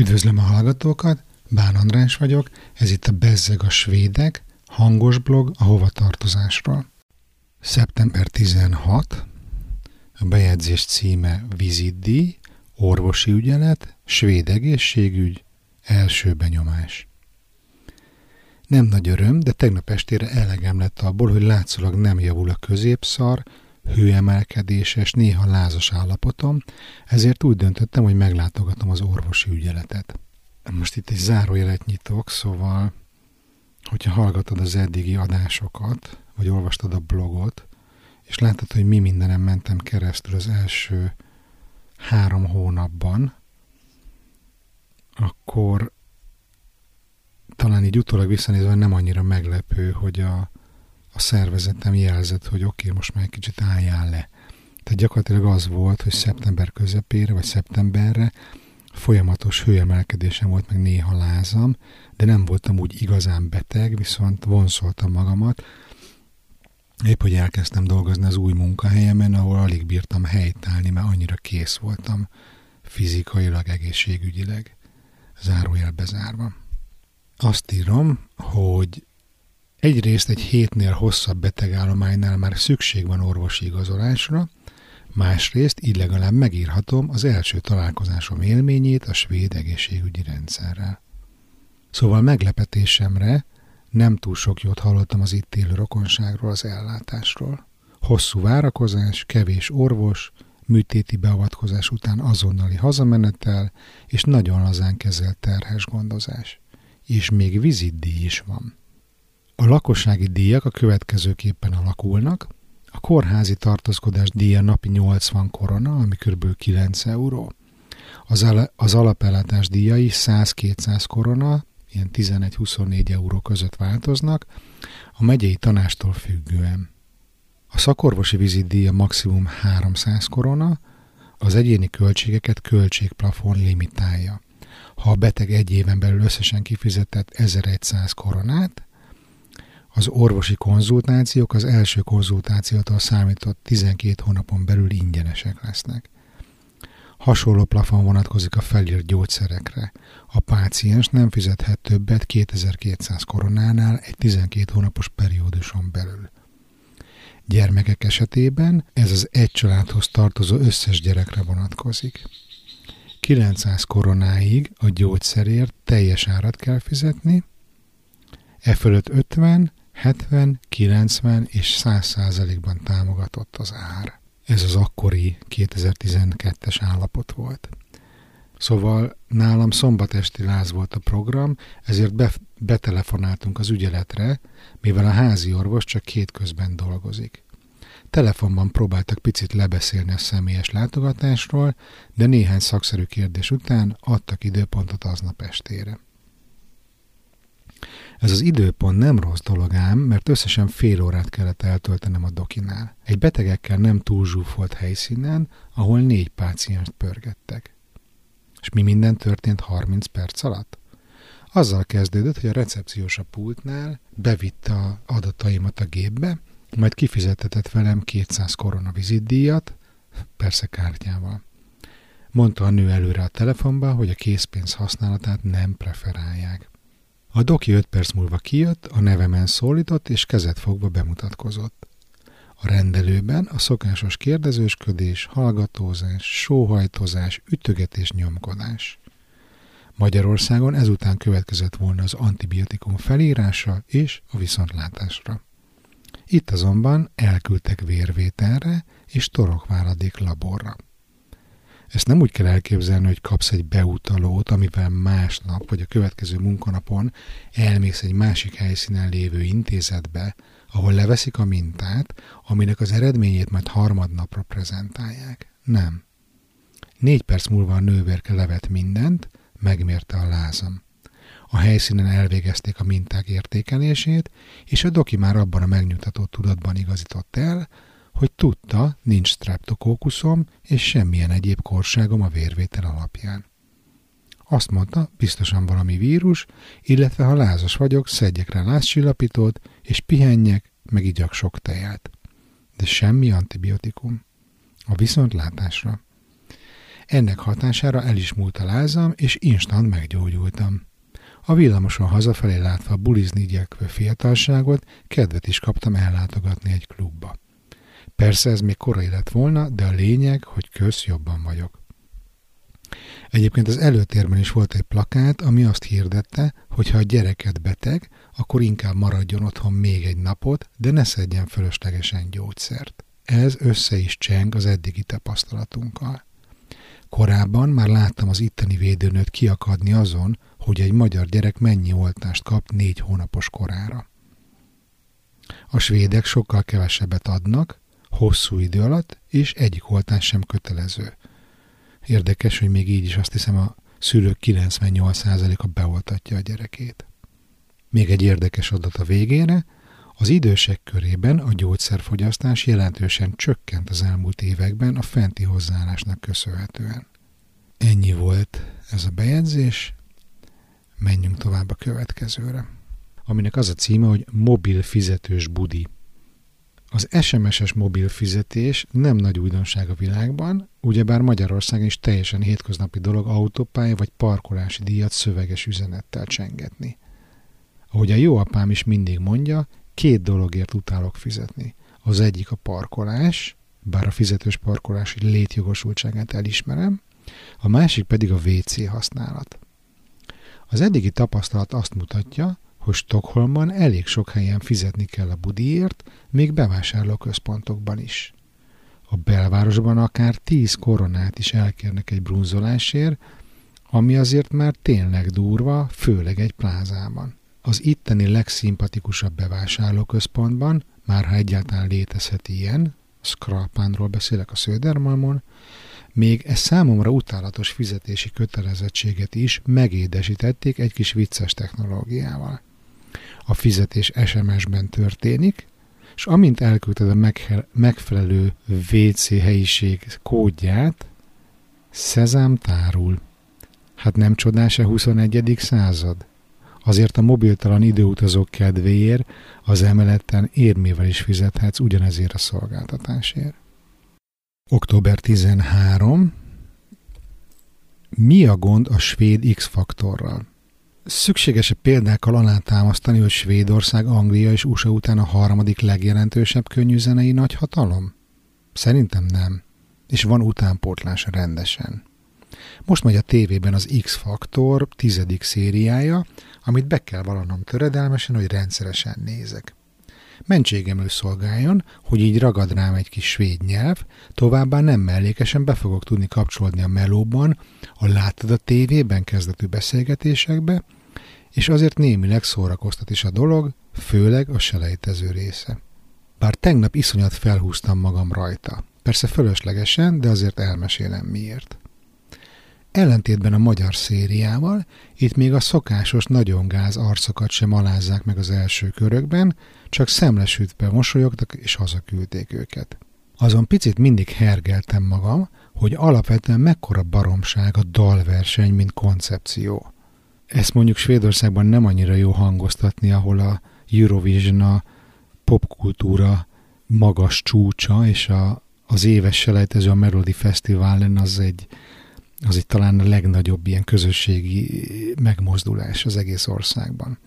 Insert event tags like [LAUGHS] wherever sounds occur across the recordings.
Üdvözlöm a hallgatókat, Bán András vagyok, ez itt a Bezzeg a Svédek, hangos blog a hovatartozásról. Szeptember 16, a bejegyzés címe Vizitdi, orvosi ügyelet, svéd egészségügy, első benyomás. Nem nagy öröm, de tegnap estére elegem lett abból, hogy látszólag nem javul a középszar, hőemelkedéses, néha lázas állapotom, ezért úgy döntöttem, hogy meglátogatom az orvosi ügyeletet. Most itt egy zárójelet nyitok, szóval, hogyha hallgatod az eddigi adásokat, vagy olvastad a blogot, és látod, hogy mi mindenem mentem keresztül az első három hónapban, akkor talán így utólag visszanézve nem annyira meglepő, hogy a, a szervezetem jelzett, hogy oké, okay, most már egy kicsit álljál le. Tehát gyakorlatilag az volt, hogy szeptember közepére, vagy szeptemberre folyamatos hőemelkedésem volt, meg néha lázam, de nem voltam úgy igazán beteg, viszont vonszoltam magamat. Épp, hogy elkezdtem dolgozni az új munkahelyemen, ahol alig bírtam helytállni, mert annyira kész voltam fizikailag, egészségügyileg, zárójel bezárva. Azt írom, hogy Egyrészt egy hétnél hosszabb betegállománynál már szükség van orvosi igazolásra, másrészt így legalább megírhatom az első találkozásom élményét a svéd egészségügyi rendszerrel. Szóval meglepetésemre nem túl sok jót hallottam az itt élő rokonságról, az ellátásról. Hosszú várakozás, kevés orvos, műtéti beavatkozás után azonnali hazamenetel és nagyon lazán kezelt terhes gondozás. És még vizitdíj is van. A lakossági díjak a következőképpen alakulnak. A kórházi tartózkodás díja napi 80 korona, ami kb. 9 euró. Az, al- az alapellátás díjai 100-200 korona, ilyen 11-24 euró között változnak, a megyei tanástól függően. A szakorvosi vizitdíja maximum 300 korona, az egyéni költségeket költségplafon limitálja. Ha a beteg egy éven belül összesen kifizetett 1100 koronát, az orvosi konzultációk az első konzultációtól számított 12 hónapon belül ingyenesek lesznek. Hasonló plafon vonatkozik a felírt gyógyszerekre. A páciens nem fizethet többet 2200 koronánál egy 12 hónapos perióduson belül. Gyermekek esetében ez az egy családhoz tartozó összes gyerekre vonatkozik. 900 koronáig a gyógyszerért teljes árat kell fizetni, e fölött 50, 70, 90 és 100 százalékban támogatott az ár. Ez az akkori 2012-es állapot volt. Szóval nálam szombatesti láz volt a program, ezért be, betelefonáltunk az ügyeletre, mivel a házi orvos csak két közben dolgozik. Telefonban próbáltak picit lebeszélni a személyes látogatásról, de néhány szakszerű kérdés után adtak időpontot aznap estére. Ez az időpont nem rossz dolog ám, mert összesen fél órát kellett eltöltenem a dokinál. Egy betegekkel nem túl zsúfolt helyszínen, ahol négy pácienst pörgettek. És mi minden történt 30 perc alatt? Azzal kezdődött, hogy a recepciós a pultnál bevitte a adataimat a gépbe, majd kifizetetett velem 200 korona vizitdíjat, persze kártyával. Mondta a nő előre a telefonba, hogy a készpénz használatát nem preferálják. A doki öt perc múlva kijött, a nevemen szólított, és kezet fogva bemutatkozott. A rendelőben a szokásos kérdezősködés, hallgatózás, sóhajtozás, ütögetés, nyomkodás. Magyarországon ezután következett volna az antibiotikum felírása és a viszontlátásra. Itt azonban elküldtek vérvételre és torokváladék laborra. Ezt nem úgy kell elképzelni, hogy kapsz egy beutalót, amivel másnap vagy a következő munkanapon elmész egy másik helyszínen lévő intézetbe, ahol leveszik a mintát, aminek az eredményét majd harmadnapra prezentálják. Nem. Négy perc múlva a nővérke levet mindent, megmérte a lázam. A helyszínen elvégezték a minták értékelését, és a doki már abban a megnyugtató tudatban igazított el, hogy tudta, nincs streptokókuszom és semmilyen egyéb korságom a vérvétel alapján. Azt mondta, biztosan valami vírus, illetve ha lázas vagyok, szedjek rá lázcsillapítót, és pihenjek, meg igyak sok tejet. De semmi antibiotikum. A viszontlátásra. Ennek hatására el is múlt a lázam, és instant meggyógyultam. A villamoson hazafelé látva bulizni igyekvő fiatalságot, kedvet is kaptam ellátogatni egy klubba. Persze ez még korai lett volna, de a lényeg, hogy köz jobban vagyok. Egyébként az előtérben is volt egy plakát, ami azt hirdette, hogy ha a gyereket beteg, akkor inkább maradjon otthon még egy napot, de ne szedjen fölöslegesen gyógyszert. Ez össze is cseng az eddigi tapasztalatunkkal. Korábban már láttam az itteni védőnőt kiakadni azon, hogy egy magyar gyerek mennyi oltást kap négy hónapos korára. A svédek sokkal kevesebbet adnak, hosszú idő alatt, és egyik oltás sem kötelező. Érdekes, hogy még így is azt hiszem a szülők 98%-a beoltatja a gyerekét. Még egy érdekes adat a végére, az idősek körében a gyógyszerfogyasztás jelentősen csökkent az elmúlt években a fenti hozzáállásnak köszönhetően. Ennyi volt ez a bejegyzés, menjünk tovább a következőre, aminek az a címe, hogy mobil fizetős budi. Az SMS-es mobil fizetés nem nagy újdonság a világban, ugyebár Magyarországon is teljesen hétköznapi dolog autópálya vagy parkolási díjat szöveges üzenettel csengetni. Ahogy a jó apám is mindig mondja, két dologért utálok fizetni. Az egyik a parkolás, bár a fizetős parkolási létjogosultságát elismerem, a másik pedig a WC használat. Az eddigi tapasztalat azt mutatja, hogy Stockholmban elég sok helyen fizetni kell a budiért, még bevásárlóközpontokban is. A belvárosban akár 10 koronát is elkérnek egy brunzolásért, ami azért már tényleg durva, főleg egy plázában. Az itteni legszimpatikusabb bevásárlóközpontban, már ha egyáltalán létezhet ilyen, Skrapánról beszélek a Szödermalmon, még e számomra utálatos fizetési kötelezettséget is megédesítették egy kis vicces technológiával. A fizetés SMS-ben történik, és amint elküldted a megfelelő WC helyiség kódját, szezám tárul. Hát nem csodás a 21. század? Azért a mobiltalan időutazók kedvéért az emeleten érmével is fizethetsz ugyanezért a szolgáltatásért. Október 13. Mi a gond a svéd X-faktorral? Szükséges-e példákkal alátámasztani, hogy Svédország, Anglia és USA után a harmadik legjelentősebb könnyűzenei nagyhatalom? Szerintem nem. És van utánpótlás rendesen. Most megy a tévében az X-faktor tizedik szériája, amit be kell vallanom töredelmesen, hogy rendszeresen nézek. Mentségemül szolgáljon, hogy így ragad rám egy kis svéd nyelv, továbbá nem mellékesen be fogok tudni kapcsolódni a melóban, a láttad a tévében kezdetű beszélgetésekbe, és azért némileg szórakoztat is a dolog, főleg a selejtező része. Bár tegnap iszonyat felhúztam magam rajta. Persze fölöslegesen, de azért elmesélem miért. Ellentétben a magyar szériával, itt még a szokásos nagyon gáz arcokat sem alázzák meg az első körökben, csak szemlesütve mosolyogtak és hazaküldték őket. Azon picit mindig hergeltem magam, hogy alapvetően mekkora baromság a dalverseny, mint koncepció. Ezt mondjuk Svédországban nem annyira jó hangoztatni, ahol a Eurovision a popkultúra magas csúcsa, és a, az éves selejtező a Melody Festival az egy, az egy talán a legnagyobb ilyen közösségi megmozdulás az egész országban.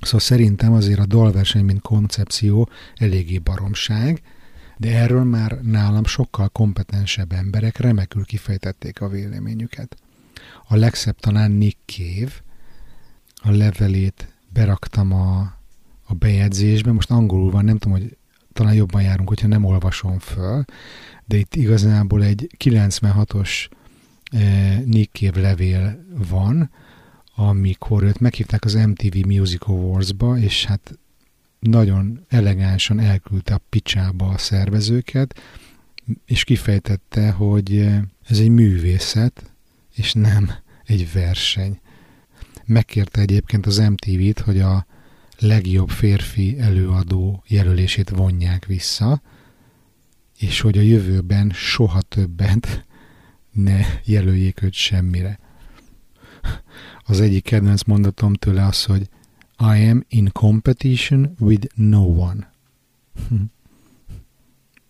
Szóval szerintem azért a dalverseny, mint koncepció eléggé baromság, de erről már nálam sokkal kompetensebb emberek remekül kifejtették a véleményüket. A legszebb talán Nick Cave, a levelét beraktam a, a bejegyzésbe, most angolul van, nem tudom, hogy talán jobban járunk, hogyha nem olvasom föl, de itt igazából egy 96-os eh, Nick Cave levél van, amikor őt meghívták az MTV Music Awards-ba, és hát nagyon elegánsan elküldte a picsába a szervezőket, és kifejtette, hogy ez egy művészet, és nem egy verseny. Megkérte egyébként az MTV-t, hogy a legjobb férfi előadó jelölését vonják vissza, és hogy a jövőben soha többet ne jelöljék őt semmire. Az egyik kedvenc mondatom tőle az, hogy I am in competition with no one. [LAUGHS]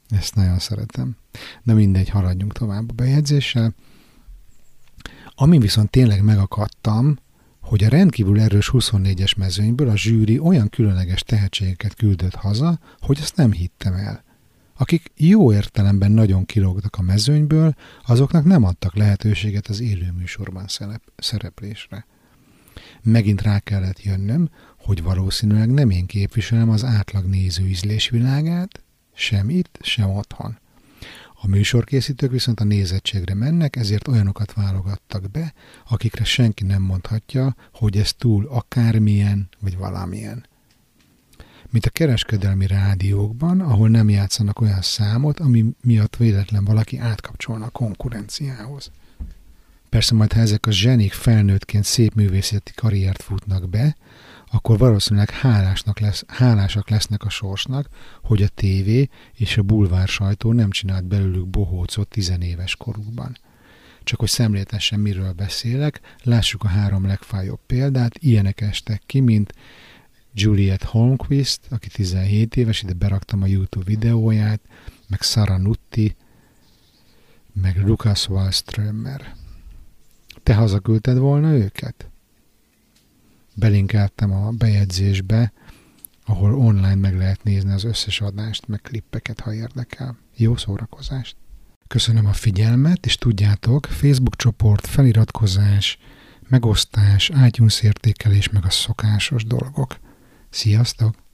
Ezt nagyon szeretem. De mindegy, haladjunk tovább a bejegyzéssel. Amin viszont tényleg megakadtam, hogy a rendkívül erős 24-es mezőnyből a zsűri olyan különleges tehetségeket küldött haza, hogy azt nem hittem el. Akik jó értelemben nagyon kilógtak a mezőnyből, azoknak nem adtak lehetőséget az élőműsorban szereplésre. Megint rá kellett jönnöm, hogy valószínűleg nem én képviselem az átlag néző ízlésvilágát, sem itt, sem otthon. A műsorkészítők viszont a nézettségre mennek, ezért olyanokat válogattak be, akikre senki nem mondhatja, hogy ez túl akármilyen vagy valamilyen. Mint a kereskedelmi rádiókban, ahol nem játszanak olyan számot, ami miatt véletlen valaki átkapcsolna a konkurenciához. Persze majd, ha ezek a zsenik felnőttként szép művészeti karriert futnak be, akkor valószínűleg hálásnak lesz, hálásak lesznek a sorsnak, hogy a tévé és a bulvár sajtó nem csinált belőlük bohócot tizenéves korukban. Csak hogy szemléltessen, miről beszélek, lássuk a három legfájóbb példát, ilyenek estek ki, mint Juliet Holmquist, aki 17 éves, ide beraktam a YouTube videóját, meg Sara Nutti, meg Lucas Wallströmer. Te hazaküldted volna őket? belinkeltem a bejegyzésbe, ahol online meg lehet nézni az összes adást, meg klippeket, ha érdekel. Jó szórakozást! Köszönöm a figyelmet, és tudjátok, Facebook csoport, feliratkozás, megosztás, iTunes értékelés, meg a szokásos dolgok. Sziasztok!